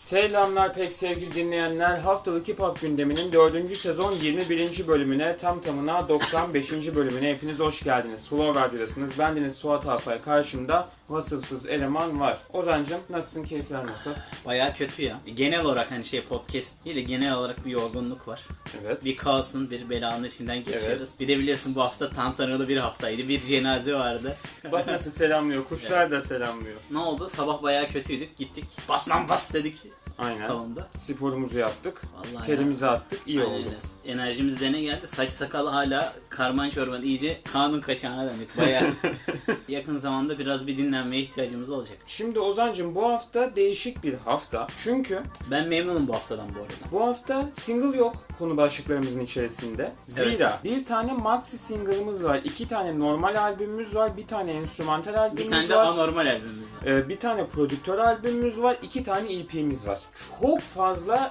Selamlar pek sevgili dinleyenler. Haftalık Hip Hop gündeminin 4. sezon 21. bölümüne tam tamına 95. bölümüne hepiniz hoş geldiniz. Flow Radyo'dasınız. Bendeniz Suat Alpay. Karşımda vasıfsız eleman var. Ozan'cım nasılsın? Keyifler nasıl? Baya kötü ya. Genel olarak hani şey podcast değil de genel olarak bir yorgunluk var. Evet. Bir kaosun, bir belanın içinden geçiyoruz. Bir de biliyorsun bu hafta tantanalı bir haftaydı. Bir cenaze vardı. Bak nasıl selamlıyor. Kuşlar da selamlıyor. ne oldu? Sabah baya kötüydük. Gittik. Bas lan bas dedik Aynen. salonda. Sporumuzu yaptık. Vallahi Terimizi attık. iyi Aynen oldu. Enerjimiz üzerine geldi. Saç sakal hala karman çorban iyice kanun kaşağına döndük. Baya yakın zamanda biraz bir dinlenmeye ihtiyacımız olacak. Şimdi Ozan'cım bu hafta değişik bir hafta. Çünkü Ben memnunum bu haftadan bu arada. Bu hafta single yok konu başlıklarımızın içerisinde. Zira bir tane maxi single'ımız var, iki tane normal albümümüz var, bir tane enstrümantal Bir albümümüz tane de var. anormal albümümüz var. Ee, bir tane prodüktör albümümüz var, iki tane EP'miz var. Çok fazla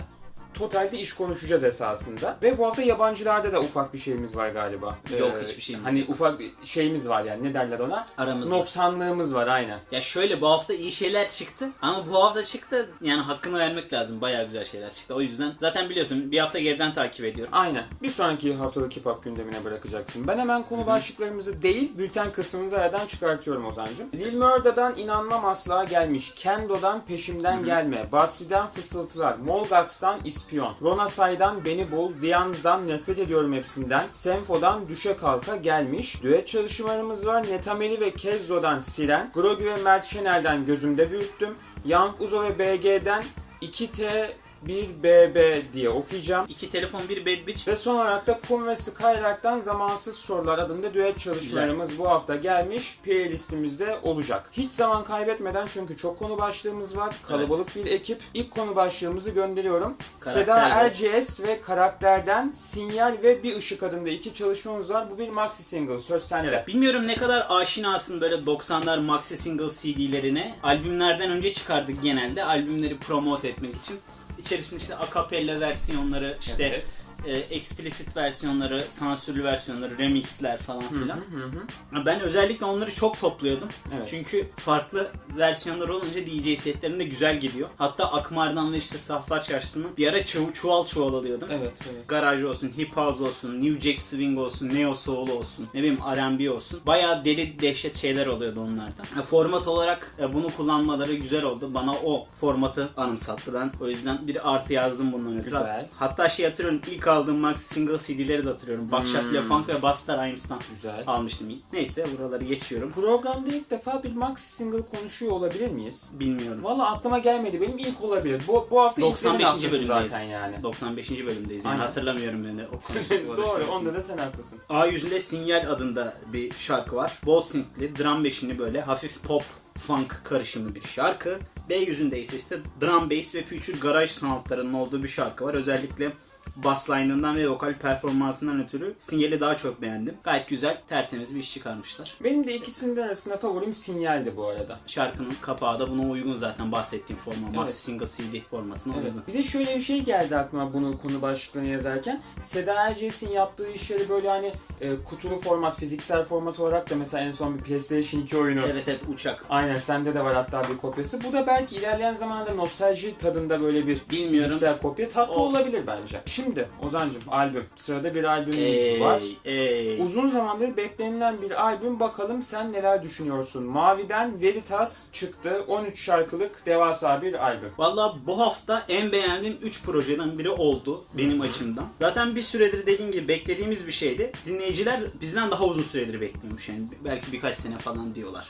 totalde iş konuşacağız esasında. Ve bu hafta yabancılarda da ufak bir şeyimiz var galiba. Yok, hiçbir şeyimiz Hani yok. ufak bir şeyimiz var yani ne derler ona? Aramızda. Noksanlığımız var aynen. Ya şöyle bu hafta iyi şeyler çıktı ama bu hafta çıktı yani hakkını vermek lazım. Bayağı güzel şeyler çıktı. O yüzden zaten biliyorsun bir hafta geriden takip ediyorum. Aynen. Bir sonraki haftalık hip hop gündemine bırakacaksın. Ben hemen konu başlıklarımızı değil, bülten kısmımızı aradan çıkartıyorum Ozan'cığım. Lil Murder'dan inanmam asla gelmiş. Kendo'dan peşimden gelme. Batsi'den fısıltılar. Molgax'tan ispiyon. Ronasay'dan beni bul. Diyanz'dan nefret ediyorum hepsinden. Senfo'dan düşe kalka gelmiş. Düet çalışmalarımız var. Netameli ve Kezzo'dan Siren. Grogi ve Mert Şener'den gözümde büyüttüm. Young Uzo ve BG'den 2T 1BB diye okuyacağım. İki telefon bir bad bitch. Ve son olarak da Kum ve Skylark'tan Zamansız Sorular adında düet çalışmalarımız bu hafta gelmiş. Playlistimizde olacak. Hiç zaman kaybetmeden çünkü çok konu başlığımız var. Kalabalık bir ekip. İlk konu başlığımızı gönderiyorum. Seda Karakterler. Erciyes ve Karakter'den Sinyal ve Bir Işık adında iki çalışmamız var. Bu bir maxi single. Söz sende. Bilmiyorum ne kadar aşinasın böyle 90'lar maxi single CD'lerine. Albümlerden önce çıkardık genelde. Albümleri promote etmek için. İçerisinde işte akapella versiyonları, işte Evet. E, explicit versiyonları, sansürlü versiyonları, remixler falan filan. Ben özellikle onları çok topluyordum. Evet. Çünkü farklı versiyonlar olunca DJ setlerinde güzel gidiyor. Hatta Akmar'dan ve işte Saflar Çarşısı'nın bir ara çuv- çuval çuval alıyordum. Evet, evet. Garaj olsun, hip house olsun, new jack swing olsun, neo soul olsun, ne bileyim R&B olsun. Bayağı deli dehşet şeyler oluyordu onlardan. E, format olarak e, bunu kullanmaları güzel oldu. Bana o formatı anımsattı ben. O yüzden bir artı yazdım bundan ötürü. Güzel. Hatta şey hatırlıyorum ilk aldığım maxi single CD'leri de hatırlıyorum. Buckshot Hmm. Le Funk ve Busta Rhymes'tan Güzel. almıştım. Neyse buraları geçiyorum. Programda ilk defa bir maxi single konuşuyor olabilir miyiz? Bilmiyorum. Valla aklıma gelmedi. Benim ilk olabilir. Bu, bu hafta 95. ilklerin haftası bölümdeyiz. zaten yani. 95. bölümdeyiz yani Aynen. hatırlamıyorum ben de. Doğru. Onda da sen haklısın. A yüzünde Sinyal adında bir şarkı var. Bol synthli, drum beşini böyle hafif pop, funk karışımı bir şarkı. B yüzünde ise işte drum bass ve future garaj soundlarının olduğu bir şarkı var. Özellikle bass line'ından ve vokal performansından ötürü Sinyal'i daha çok beğendim. Gayet güzel, tertemiz bir iş çıkarmışlar. Benim de ikisinden arasında favorim sinyaldi bu arada. Şarkının kapağı da buna uygun zaten bahsettiğim forma. Evet. Maxi single CD formatına Evet. uygun. Bir de şöyle bir şey geldi aklıma bunu konu başlıklarını yazarken. Seda Erciyes'in yaptığı işleri böyle hani e, kutulu format, fiziksel format olarak da mesela en son bir PlayStation 2 oyunu. Evet evet uçak. Aynen sende de var hatta bir kopyası. Bu da belki ilerleyen zamanda nostalji tadında böyle bir Bilmiyorum. fiziksel kopya tatlı O- olabilir bence. Şimdi Ozancım albüm. Sırada bir albümümüz var. Ey, ey. Uzun zamandır beklenilen bir albüm. Bakalım sen neler düşünüyorsun? Mavi'den Veritas çıktı. 13 şarkılık devasa bir albüm. Valla bu hafta en beğendiğim 3 projeden biri oldu benim açımdan. Zaten bir süredir dediğim gibi beklediğimiz bir şeydi. Dinleyiciler bizden daha uzun süredir bekliyormuş yani. Belki birkaç sene falan diyorlar.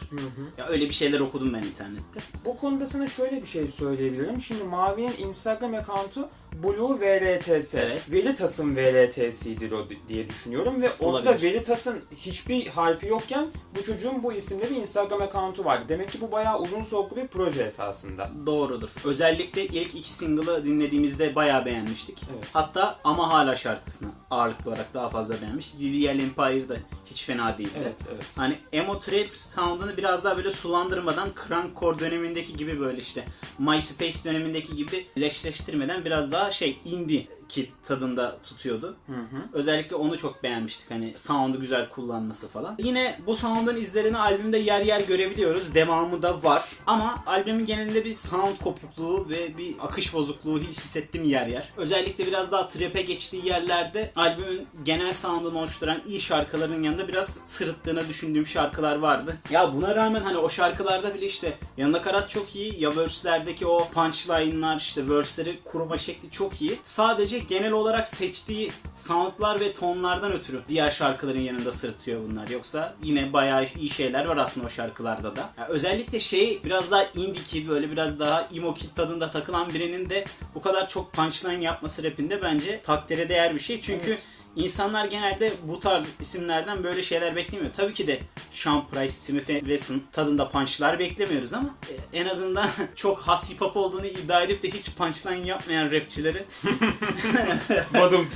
Ya öyle bir şeyler okudum ben internette. Bu konuda sana şöyle bir şey söyleyebilirim. Şimdi Mavi'nin Instagram account'u Blue VRTS. Evet. Veritas'ın VRTS'ydi o diye düşünüyorum ve ortada Olabilir. Veritas'ın hiçbir harfi yokken bu çocuğun bu isimde bir Instagram account'u vardı. Demek ki bu bayağı uzun soluklu bir proje esasında. Doğrudur. Özellikle ilk iki single'ı dinlediğimizde bayağı beğenmiştik. Evet. Hatta ama hala şarkısını ağırlıklı olarak daha fazla beğenmiş. Lilial Empire da hiç fena değildi. Evet, evet. Hani emo trap sound'unu biraz daha böyle sulandırmadan Crankcore dönemindeki gibi böyle işte MySpace dönemindeki gibi leşleştirmeden biraz daha şey indie kit tadında tutuyordu. Hı hı. Özellikle onu çok beğenmiştik. Hani sound'u güzel kullanması falan. Yine bu sound'un izlerini albümde yer yer görebiliyoruz. Devamı da var. Ama albümün genelinde bir sound kopukluğu ve bir akış bozukluğu hissettim yer yer. Özellikle biraz daha trap'e geçtiği yerlerde albümün genel sound'unu oluşturan iyi şarkıların yanında biraz sırıttığını düşündüğüm şarkılar vardı. Ya buna rağmen hani o şarkılarda bile işte yanında karat çok iyi. Ya verse'lerdeki o punchline'lar işte verse'leri kurma şekli çok iyi. Sadece genel olarak seçtiği soundlar ve tonlardan ötürü diğer şarkıların yanında sırıtıyor bunlar. Yoksa yine bayağı iyi şeyler var aslında o şarkılarda da. Ya özellikle şey biraz daha indie kid böyle biraz daha emo kid tadında takılan birinin de bu kadar çok punchline yapması rapinde bence takdire değer bir şey. Çünkü Evet. İnsanlar genelde bu tarz isimlerden böyle şeyler beklemiyor. Tabii ki de Sean Price, Smith Wesson tadında punchlar beklemiyoruz ama e, en azından çok has hip hop olduğunu iddia edip de hiç punchline yapmayan rapçileri Badum.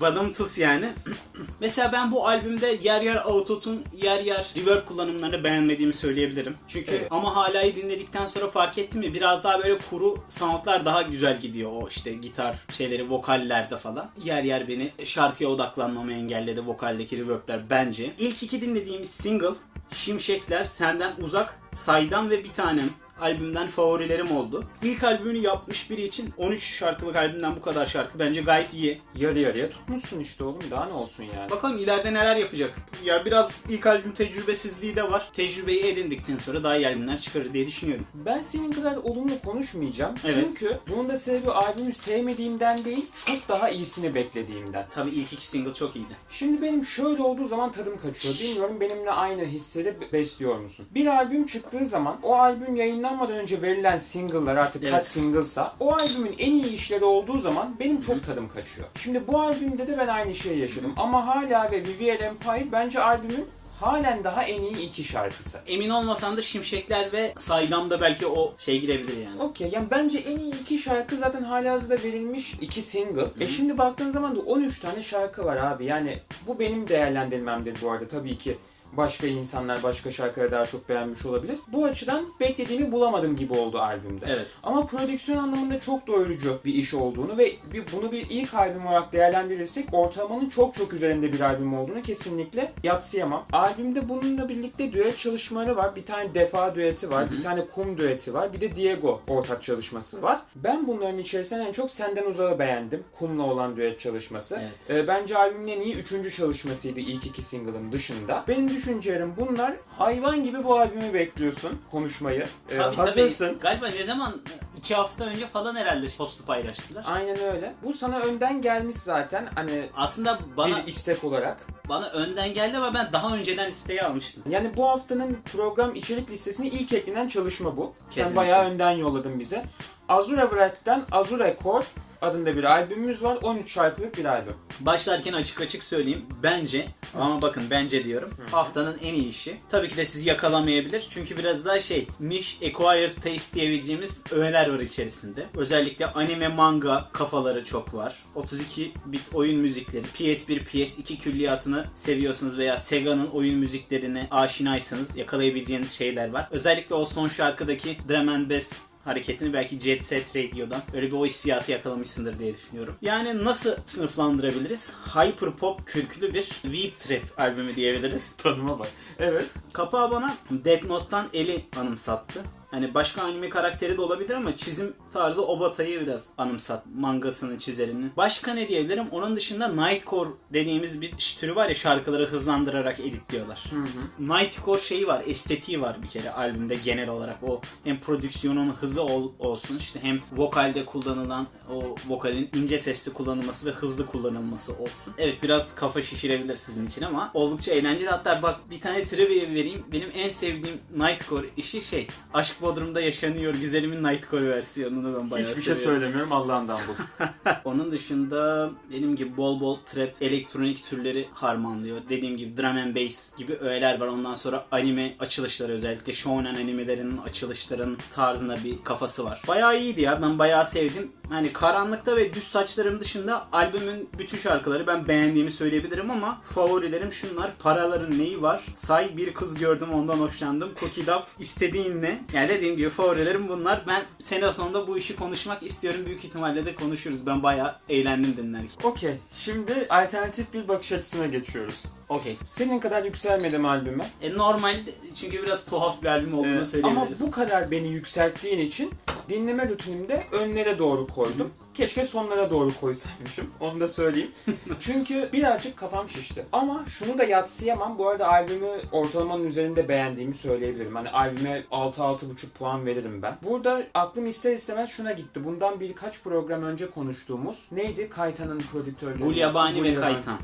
Badım tıs yani. Mesela ben bu albümde yer yer autotune, yer yer reverb kullanımlarını beğenmediğimi söyleyebilirim. Çünkü Evet. ama halayı dinledikten sonra fark ettim mi biraz daha böyle kuru soundlar daha güzel gidiyor o işte gitar şeyleri vokallerde falan. Yer yer beni şarkıya odaklanmamı engelledi vokaldeki reverbler bence. İlk iki dinlediğimiz single Şimşekler, Senden Uzak, Saydam ve Bir Tanem albümden favorilerim oldu. İlk albümünü yapmış biri için 13 şarkılık albümden bu kadar şarkı bence gayet iyi. Yarı yarıya tutmuşsun işte oğlum daha ne olsun yani. Bakalım ileride neler yapacak. Ya biraz ilk albüm tecrübesizliği de var. Tecrübeyi edindikten sonra daha iyi albümler çıkarır diye düşünüyorum. Ben senin kadar olumlu konuşmayacağım. Evet. Çünkü bunun da sebebi albümü sevmediğimden değil, çok daha iyisini beklediğimden. Tabii ilk iki single çok iyiydi. Şimdi benim şöyle olduğu zaman tadım kaçıyor. Bilmiyorum benimle aynı hisleri be- besliyor musun? Bir albüm çıktığı zaman o albüm yayınlanmadan önce verilen single'lar artık Evet. kaç single'sa o albümün en iyi işleri olduğu zaman benim çok tadım kaçıyor. Şimdi bu albümde de ben aynı şeyi yaşadım. Ama hala ve Vivier Empire bence albümün halen daha en iyi iki şarkısı. Emin olmasan da Şimşekler ve Saydam'da belki o şey girebilir yani. Okey yani bence en iyi iki şarkı zaten halihazırda verilmiş iki single. E şimdi baktığın zaman da 13 tane şarkı var abi. Yani bu benim değerlendirmemdir bu arada tabii ki. Başka insanlar başka şarkıları daha çok beğenmiş olabilir. Bu açıdan beklediğimi bulamadım gibi oldu albümde. Evet. Ama prodüksiyon anlamında çok doyurucu bir iş olduğunu ve bir- bunu bir ilk albüm olarak değerlendirirsek ortalamanın çok çok üzerinde bir albüm olduğunu kesinlikle yatsıyamam. Albümde bununla birlikte düet çalışmaları var. Bir tane Defa düeti var, bir tane Kum düeti var, bir de Diego ortak çalışması var. Ben bunların içerisinden en çok Senden Uzağı beğendim. Kum'la olan düet çalışması. Evet. Ee, bence albümün en iyi üçüncü çalışmasıydı ilk iki single'ın dışında. Benim düşüncelerim bunlar. Hayvan gibi bu albümü bekliyorsun konuşmayı. Ee, Tabii hazırsın. tabii. Galiba ne zaman? iki hafta önce falan herhalde postu paylaştılar. Aynen öyle. Bu sana önden gelmiş zaten hani Aslında bana bir istek olarak. bana önden geldi ama ben daha önceden listeyi almıştım. Yani bu haftanın program içerik listesine ilk eklenen çalışma bu. Sen Kesinlikle. bayağı önden yolladın bize. Azure Wreck'ten Azure Core adında bir albümümüz var. 13 şarkılık bir albüm. Başlarken açık açık söyleyeyim. Bence ama bakın bence diyorum. Haftanın en iyi işi. Tabii ki de sizi yakalamayabilir. Çünkü biraz daha şey niche acquired taste diyebileceğimiz öğeler var içerisinde. Özellikle anime manga kafaları çok var. 32 bit oyun müzikleri, PS1, PS2 külliyatını seviyorsanız veya Sega'nın oyun müziklerine aşinaysanız yakalayabileceğiniz şeyler var. Özellikle o son şarkıdaki Drum and Bass hareketini belki Jet Set Radio'dan öyle bir o hissiyatı yakalamışsındır diye düşünüyorum. Yani nasıl sınıflandırabiliriz? Hyper pop kürklü bir Weep Trap albümü diyebiliriz. Tanıma bak. Evet. Kapağı bana Death Note'dan Eli anımsattı. Hani başka anime karakteri de olabilir ama çizim tarzı Obata'yı biraz anımsat. Mangasını, çizerinin. Başka ne diyebilirim? Onun dışında Nightcore dediğimiz bir türü var ya şarkıları hızlandırarak editliyorlar. Hı hı. Nightcore şeyi var, estetiği var bir kere albümde genel olarak. O hem prodüksiyonun hızı ol- olsun işte hem vokalde kullanılan o vokalin ince sesli kullanılması ve hızlı kullanılması olsun. Evet biraz kafa şişirebilir sizin için ama oldukça eğlenceli. Hatta bak bir tane trivia vereyim. Benim en sevdiğim Nightcore işi şey Aşk Bodrum'da yaşanıyor güzelimin Nightcore versiyonunu ben bayağı Hiçbir şey seviyorum. söylemiyorum Allah'ından bu. Onun dışında dediğim gibi bol bol trap, elektronik türleri harmanlıyor. Dediğim gibi drum and bass gibi öğeler var. Ondan sonra anime açılışları özellikle shonen animelerinin açılışların tarzına bir kafası var. Bayağı iyiydi ya. Ben bayağı sevdim. Hani karanlıkta ve düz saçlarım dışında albümün bütün şarkıları ben beğendiğimi söyleyebilirim ama favorilerim şunlar. Paraların neyi var? Say bir kız gördüm ondan hoşlandım. Cookie Dup istediğin ne? Yani Yani dediğim gibi favorilerim bunlar. Ben sene sonunda bu işi konuşmak istiyorum. Büyük ihtimalle de konuşuruz. Ben bayağı eğlendim dinlerken. Okey. Şimdi alternatif bir bakış açısına geçiyoruz. Okey. Senin kadar yükselmedim albüme. E, normal çünkü biraz tuhaf bir albüm olduğunu Ee, ama söyleyebiliriz. bu kadar beni yükselttiğin için dinleme rutinimde önlere doğru koydum. Keşke sonlara doğru koysaymışım. Onu da söyleyeyim. Çünkü birazcık kafam şişti. Ama şunu da yatsıyamam. Bu arada albümü ortalamanın üzerinde beğendiğimi söyleyebilirim. Hani albüme 6-6,5 puan veririm ben. Burada aklım ister istemez şuna gitti. Bundan birkaç program önce konuştuğumuz neydi? Kaytan'ın prodüktörleri. Gulyabani ve. Kaytan.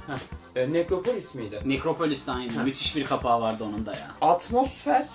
E, Nekropolis miydi? Necropolis aynı. Müthiş bir kapağı vardı onun da ya. atmosfer,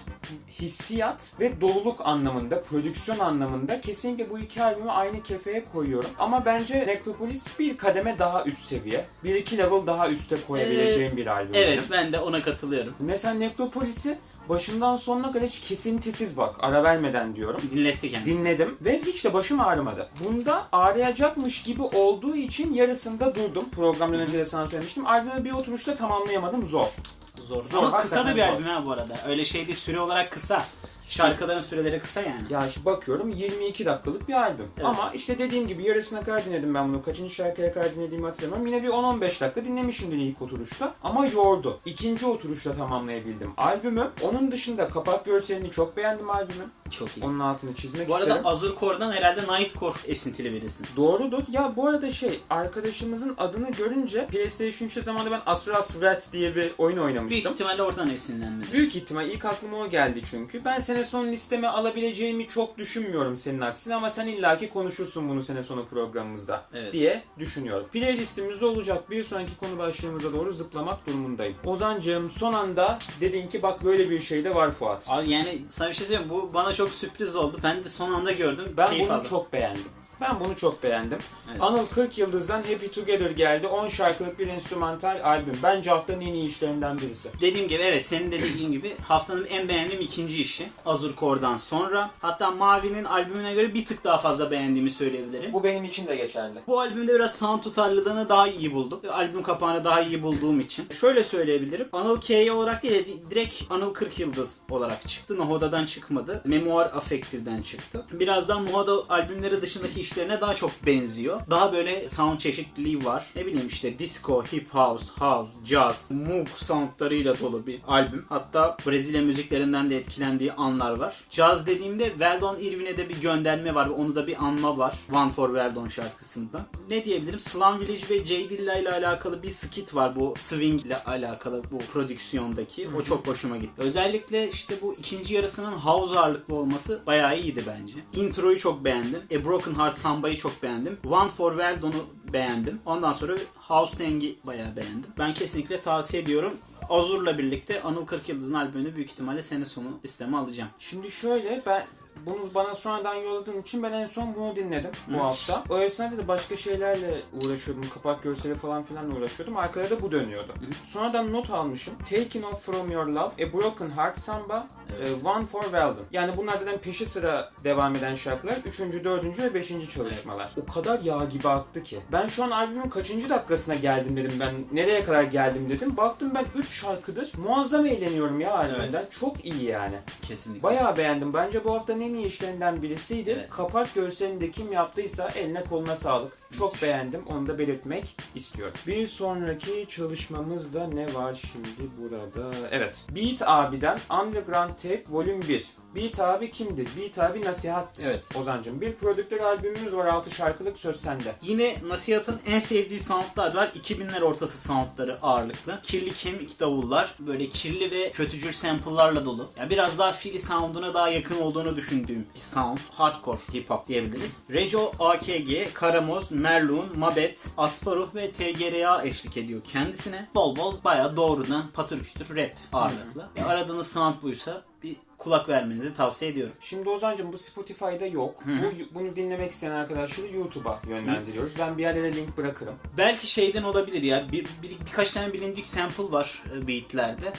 hissiyat ve doluluk anlamında, prodüksiyon anlamında kesinlikle bu iki albümü aynı kefeye koyuyorum. Ama bence Necropolis bir kademe daha üst seviye. Bir iki level daha üste koyabileceğim bir albüm. Evet benim. ben de ona katılıyorum. Mesela Necropolis'i başından sonuna kadar hiç kesintisiz bak, ara vermeden diyorum. Dinletti kendisi. Dinledim ve hiç de başım ağrımadı. Bunda ağrıyacakmış gibi olduğu için yarısında durdum. Programdan önce de sana söylemiştim. Albümü bir oturuşta tamamlayamadım. Zor. Zor. Zor, Ama kısa da bir albüm ha bu arada. Öyle şey değil süre olarak kısa. Şarkıların süreleri kısa yani. Ya işte bakıyorum 22 dakikalık bir albüm. Evet. Ama işte dediğim gibi yarısına kadar dinledim ben bunu. Kaçıncı şarkıya kadar dinlediğimi hatırlamıyorum. Yine bir 10-15 dakika dinlemişimdir ilk oturuşta. Ama yordu. İkinci oturuşta tamamlayabildim albümü. Onun dışında kapak görselini çok beğendim albümün. Çok iyi. Onun altını çizmek Bu arada isterim. Azure Core'dan herhalde Nightcore esintili birisin. Doğrudur. Ya bu arada şey arkadaşımızın adını görünce PlayStation 3 zamanında ben Asuras Wrath diye bir oyun Büyük oynamıştım. ihtimalle oradan esinlenmedi. Büyük ihtimal ilk aklıma o geldi çünkü. Ben sene sonu listeme alabileceğimi çok düşünmüyorum senin aksine ama sen illaki konuşursun bunu sene sonu programımızda Evet. diye düşünüyorum. Playlistimizde olacak bir sonraki konu başlığımıza doğru zıplamak durumundayım. Ozancığım son anda dedin ki bak böyle bir şey de var Fuat. Abi yani sana bir şey söyleyeyim bu bana çok sürpriz oldu. Ben de son anda gördüm. Ben bunu aldım. çok beğendim. Ben bunu çok beğendim. Evet. Anıl 40 Yıldız'dan Happy Together geldi. 10 şarkılık bir enstrümantal albüm. Bence haftanın en iyi işlerinden birisi. Dediğim gibi evet senin de dediğin gibi haftanın en beğendiğim ikinci işi. Azure Core'dan sonra. Hatta Mavi'nin albümüne göre bir tık daha fazla beğendiğimi söyleyebilirim. Bu benim için de geçerli. Bu albümde biraz sound tutarlılığını daha iyi buldum. Albüm kapağını daha iyi bulduğum için. Şöyle söyleyebilirim. Anıl K olarak değil de direkt Anıl 40 Yıldız olarak çıktı. Nohoda'dan çıkmadı. Memoir Affective'den çıktı. Birazdan Nohoda albümleri dışındaki işlerine daha çok benziyor. Daha böyle sound çeşitliliği var. Ne bileyim işte disco, hip house, house, jazz, moog soundlarıyla dolu bir albüm. Hatta Brezilya müziklerinden de etkilendiği anlar var. Jazz dediğimde Weldon Irvin'e de bir gönderme var ve onu da bir anma var. One for Weldon şarkısında. Ne diyebilirim? Slum Village ve J Dilla ile alakalı bir skit var bu swing ile alakalı bu prodüksiyondaki. O çok hoşuma gitti. Özellikle işte bu ikinci yarısının house ağırlıklı olması bayağı iyiydi bence. Introyu çok beğendim. A Broken Heart Samba'yı çok beğendim. One for Weldon'u beğendim. Ondan sonra House Tang'i bayağı beğendim. Ben kesinlikle tavsiye ediyorum. Azur'la birlikte Anıl 40 Yıldız'ın albümünü büyük ihtimalle sene sonu listeme alacağım. Şimdi şöyle ben bunu bana sonradan yolladığın için ben en son bunu dinledim bu hafta. O esnada da başka şeylerle uğraşıyordum. Kapak görseli falan filan uğraşıyordum. Arkada da bu dönüyordu. Sonradan not almışım. Taking Off From Your Love, A Broken Heart Samba, Evet. e, One for Weldon. Yani bunlar zaten peşi sıra devam eden şarkılar. Üçüncü, dördüncü ve beşinci çalışmalar. O kadar yağ gibi aktı ki. Ben şu an albümün kaçıncı dakikasına geldim dedim ben. Nereye kadar geldim dedim. Baktım ben 3 şarkıdır. Muazzam eğleniyorum ya albümden. Çok iyi yani. Kesinlikle. Bayağı beğendim. Bence bu haftanın en iyi işlerinden birisiydi. Evet. Kapak görselini de kim yaptıysa eline koluna sağlık. Çok beğendim. Onu da belirtmek istiyorum. Bir sonraki çalışmamızda ne var şimdi burada? Evet. Beat abiden Underground Tape Volume 1. Beat abi kimdir? Beat abi nasihattir. Evet. Ozancım. Bir prodüktör albümümüz var 6 şarkılık söz sende. Yine Nasihat'ın en sevdiği soundlar var. 2000'ler ortası soundları ağırlıklı. Kirli kemik davullar. Böyle kirli ve kötücül sample'larla dolu. Yani biraz daha Philly sound'una daha yakın olduğunu düşündüğüm bir sound. Hardcore hip hop diyebiliriz. Rejo AKG, Karamoz, Merlun, Mabet, Asparuh ve TGRA eşlik ediyor kendisine. Bol bol bayağı doğrudan patır kütür rap ağırlıklı. E, aradığınız sound buysa bir kulak vermenizi tavsiye ediyorum. Şimdi Ozancım bu Spotify'da yok. Bu, bunu dinlemek isteyen arkadaşları YouTube'a yönlendiriyoruz. Ben bir yerlere link bırakırım. Belki şeyden olabilir ya. Bir, bir- birkaç tane bilindik sample var e, beatlerde.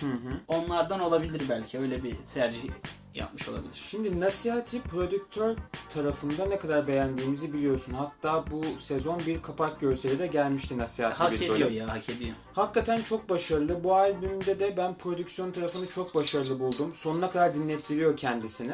Onlardan olabilir belki. Öyle bir tercih yapmış olabilir. Şimdi Nasihati prodüktör tarafında ne kadar beğendiğimizi biliyorsun. Hatta bu sezon bir kapak görseli de gelmişti Nasihati Hak ediyor bölüm. ya, hak ediyor. Hakikaten çok başarılı. Bu albümde de ben prodüksiyon tarafını çok başarılı buldum. Sonuna kadar dinlettiriyor kendisini.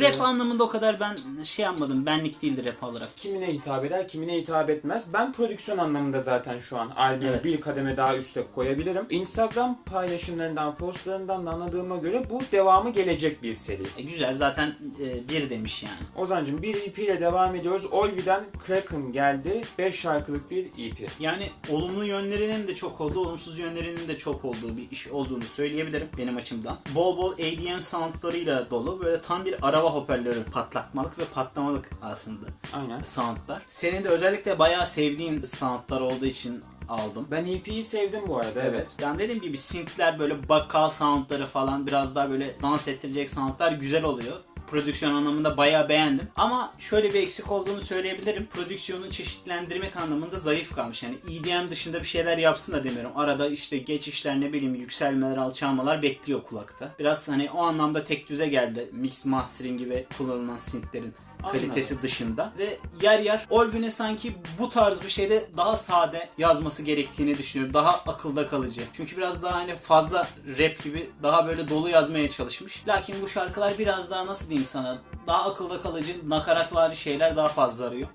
Rap anlamında o kadar ben şey yapmadım. Benlik değildi rap olarak. Kimine hitap eder, kimine hitap etmez. Ben prodüksiyon anlamında zaten şu an albümü Evet. bir kademe daha üste koyabilirim. Instagram paylaşımlarından, postlarından da anladığıma göre bu devamı gelecek bir seri. E, güzel zaten e, bir demiş yani. Ozancım bir EP ile devam ediyoruz. Olvi'den Kraken geldi. 5 şarkılık bir EP. Yani olumlu yönlerinin de çok olduğu, olumsuz yönlerinin de çok olduğu bir iş olduğunu söyleyebilirim benim açımdan. Bol bol ADM soundlarıyla dolu böyle tam bir araba hoparlörü patlakmalık ve patlamalık aslında Aynen. soundlar. Senin de özellikle bayağı sevdiğin soundlar olduğu için aldım. Ben EP'yi sevdim bu arada evet. Yani dediğim gibi synthler böyle bakkal soundları falan biraz daha böyle dans ettirecek soundlar güzel oluyor. Prodüksiyon anlamında bayağı beğendim. Ama şöyle bir eksik olduğunu söyleyebilirim. Prodüksiyonu çeşitlendirmek anlamında zayıf kalmış. Yani EDM dışında bir şeyler yapsın da demiyorum. Arada işte geçişler ne bileyim yükselmeler, alçalmalar bekliyor kulakta. Biraz hani o anlamda tek düze geldi. Mix masteringi ve kullanılan synthlerin Anladım. kalitesi dışında ve yer yer Olvin'e sanki bu tarz bir şeyde daha sade yazması gerektiğini düşünüyorum. Daha akılda kalıcı. Çünkü biraz daha hani fazla rap gibi daha böyle dolu yazmaya çalışmış. Lakin bu şarkılar biraz daha nasıl diyeyim sana daha akılda kalıcı nakaratvari şeyler daha fazla arıyor.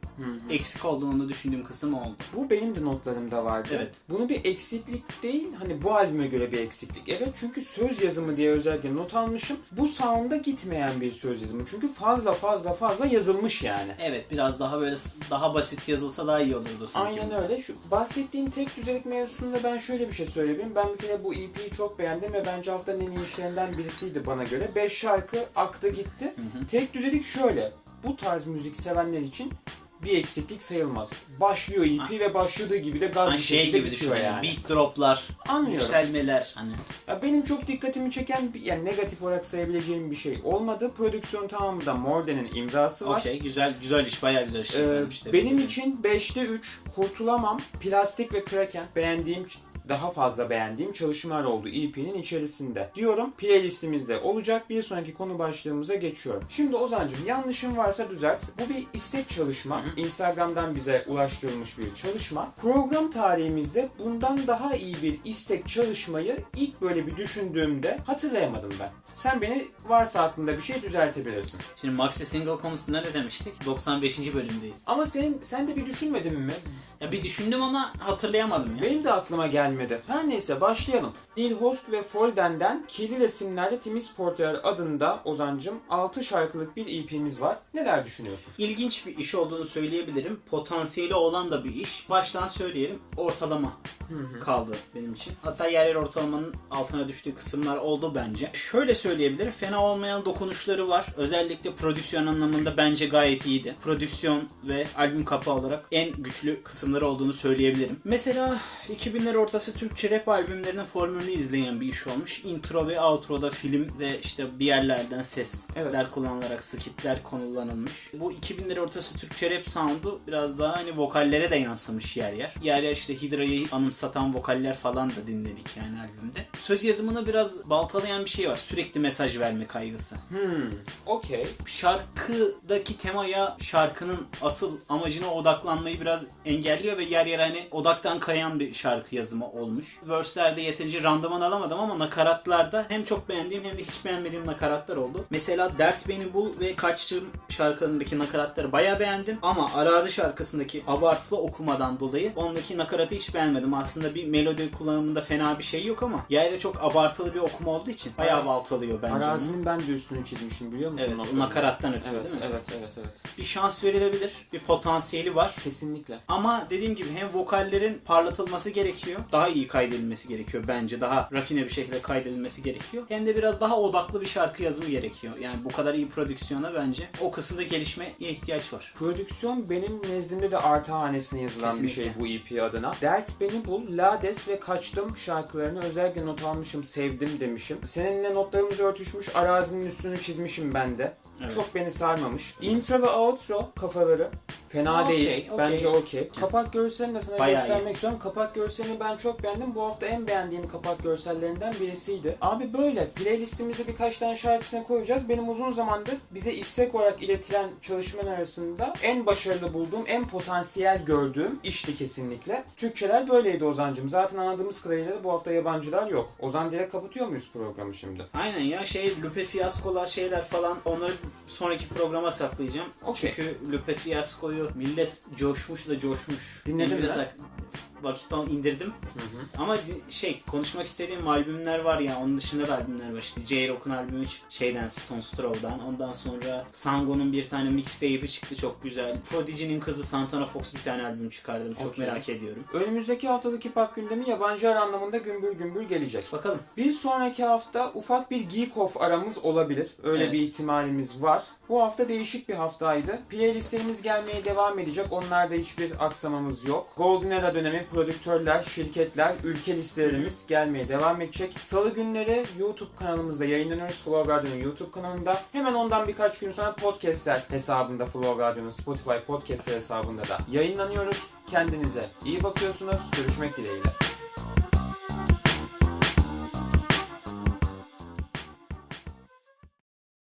Eksik olduğunu düşündüğüm kısım oldu. Bu benim de notlarımda vardı. Evet. Bunu bir eksiklik değil, hani bu albüme göre bir eksiklik. Evet çünkü söz yazımı diye özellikle not almışım. Bu sound'a gitmeyen bir söz yazımı. Çünkü fazla fazla fazla yazılmış yani. Evet biraz daha böyle daha basit yazılsa daha iyi olurdu sanki. Aynen öyle. Şu bahsettiğin tek düzelik mevzusunda ben şöyle bir şey söyleyebilirim. Ben bir kere bu EP'yi çok beğendim ve bence haftanın en iyi işlerinden birisiydi bana göre. 5 şarkı aktı gitti. Tek düzelik şöyle. Bu tarz müzik sevenler için bir eksiklik sayılmaz. Başlıyor EP ve başladığı gibi de gaz Hani bir şey gibi düşün. Yani. yani. Beat droplar, Anlıyorum. yükselmeler hani. Ya benim çok dikkatimi çeken yani negatif olarak sayabileceğim bir şey olmadı. Prodüksiyon tamamında Morden'in imzası var. Okey güzel güzel iş bayağı güzel iş. Ee, benim için 5'te 3 kurtulamam. Plastik ve Kraken beğendiğim daha fazla beğendiğim çalışmalar oldu EP'nin içerisinde. Diyorum playlistimizde olacak. Bir sonraki konu başlığımıza geçiyorum. Şimdi Ozan'cığım yanlışım varsa düzelt. Bu bir istek çalışma. Instagram'dan bize ulaştırılmış bir çalışma. Program tarihimizde bundan daha iyi bir istek çalışmayı ilk böyle bir düşündüğümde hatırlayamadım ben. Sen beni varsa aklında bir şey düzeltebilirsin. Şimdi Maxi Single konusunda ne demiştik? 95. bölümdeyiz. Ama senin sen de bir düşünmedin mi? Ya bir düşündüm ama hatırlayamadım ya. Benim de aklıma gelmedi. Her neyse başlayalım. Neil Hosk ve Folden'den Kirli Resimler'de Timiz Portrer adında Ozancım 6 şarkılık bir EP'miz var. Neler düşünüyorsun? İlginç bir iş olduğunu söyleyebilirim. Potansiyeli olan da bir iş. Baştan söyleyelim ortalama kaldı benim için. Hatta yer yer ortalamanın altına düştüğü kısımlar oldu bence. Şöyle söyleyebilirim. Fena olmayan dokunuşları var. Özellikle prodüksiyon anlamında bence gayet iyiydi. Prodüksiyon ve albüm kapağı olarak en güçlü kısımları olduğunu söyleyebilirim. Mesela 2000'ler ortası Türkçe rap albümlerinin formülünü izleyen bir iş olmuş. Intro ve outro'da film ve işte bir yerlerden sesler Evet. kullanılarak skitler kullanılmış. Bu 2000'ler ortası Türkçe rap sound'u biraz daha hani vokallere de yansımış yer yer. Yer yer işte Hidra'yı anımsatan vokaller falan da dinledik yani albümde. Söz yazımını biraz baltalayan bir şey var. Sürekli mesaj verme kaygısı. Hmm, okey. Şarkıdaki temaya şarkının asıl amacına odaklanmayı biraz engelliyor ve yer yer hani odaktan kayan bir şarkı yazımı olmuş. Verse'lerde yeterince randıman alamadım ama nakaratlarda hem çok beğendiğim hem de hiç beğenmediğim nakaratlar oldu. Mesela Dert Beni Bul ve Kaçtığım şarkılarındaki nakaratları bayağı beğendim ama Arazi şarkısındaki abartılı okumadan dolayı ondaki nakaratı hiç beğenmedim. Aslında bir melodi kullanımında fena bir şey yok ama yerde çok abartılı bir okuma olduğu için bayağı baltalıyor bence. Arazinin ben de üstünü çizmişim biliyor musun? Evet, o nakarattan ötürü Evet, değil mi? evet, evet, evet. Bir şans verilebilir. Bir potansiyeli var. Kesinlikle. Ama dediğim gibi hem vokallerin parlatılması gerekiyor. Daha iyi kaydedilmesi gerekiyor bence. Daha rafine bir şekilde kaydedilmesi gerekiyor. Hem de biraz daha odaklı bir şarkı yazımı gerekiyor. Yani bu kadar iyi prodüksiyona bence o kısımda gelişmeye ihtiyaç var. Prodüksiyon benim nezdimde de artı hanesine yazılan bir Kesinlikle. şey bu EP adına. Dert Beni Bul, Lades ve Kaçtım şarkılarını özellikle not almışım, sevdim demişim. Seninle notlarımız örtüşmüş, arazinin üstünü çizmişim ben de. Evet. Çok beni sarmamış. Intro ve outro kafaları Fena Okey, değil. okey. Bence okey. Kapak görselini de sana Bayağı göstermek istiyorum. Kapak görselini ben çok beğendim. Bu hafta en beğendiğim kapak görsellerinden birisiydi. Abi böyle playlistimizde birkaç tane şarkısını koyacağız. Benim uzun zamandır bize istek olarak iletilen çalışmalar arasında en başarılı bulduğum, en potansiyel gördüğüm işti kesinlikle. Türkçeler böyleydi Ozan'cığım. Zaten anladığımız kadarıyla da bu hafta yabancılar yok. Ozan direkt kapatıyor muyuz programı şimdi? Aynen ya şey Lupe Fiasco'lar şeyler falan onları sonraki programa saklayacağım. Okey. Çünkü Lupe Fiasco'yu millet coşmuş da coşmuş. Dinledin Vakit indirdim. Ama di- şey konuşmak istediğim albümler var ya onun dışında da albümler var. İşte J-Rock'un albümü çıktı şeyden Stone Throw'dan. Ondan sonra Sango'nun bir tane mixtape'i çıktı çok güzel. Prodigy'nin kızı Santana Fox bir tane albüm çıkardım. Çok Okey. merak ediyorum. Önümüzdeki haftalık hip hop gündemi yabancılar anlamında gümbür gümbür gelecek. Bakalım. Bir sonraki hafta ufak bir geek off aramız olabilir. Öyle Evet. bir ihtimalimiz var. Bu hafta değişik bir haftaydı. Playlistlerimiz gelmeye devam edecek. Onlarda hiçbir aksamamız yok. Golden Era dönemi prodüktörler, şirketler, ülke listelerimiz gelmeye devam edecek. Salı günleri YouTube kanalımızda yayınlanıyoruz. Flow Radyo'nun YouTube kanalında. Hemen ondan birkaç gün sonra podcastler hesabında Flow Radyo'nun Spotify podcastler hesabında da yayınlanıyoruz. Kendinize iyi bakıyorsunuz. Görüşmek dileğiyle.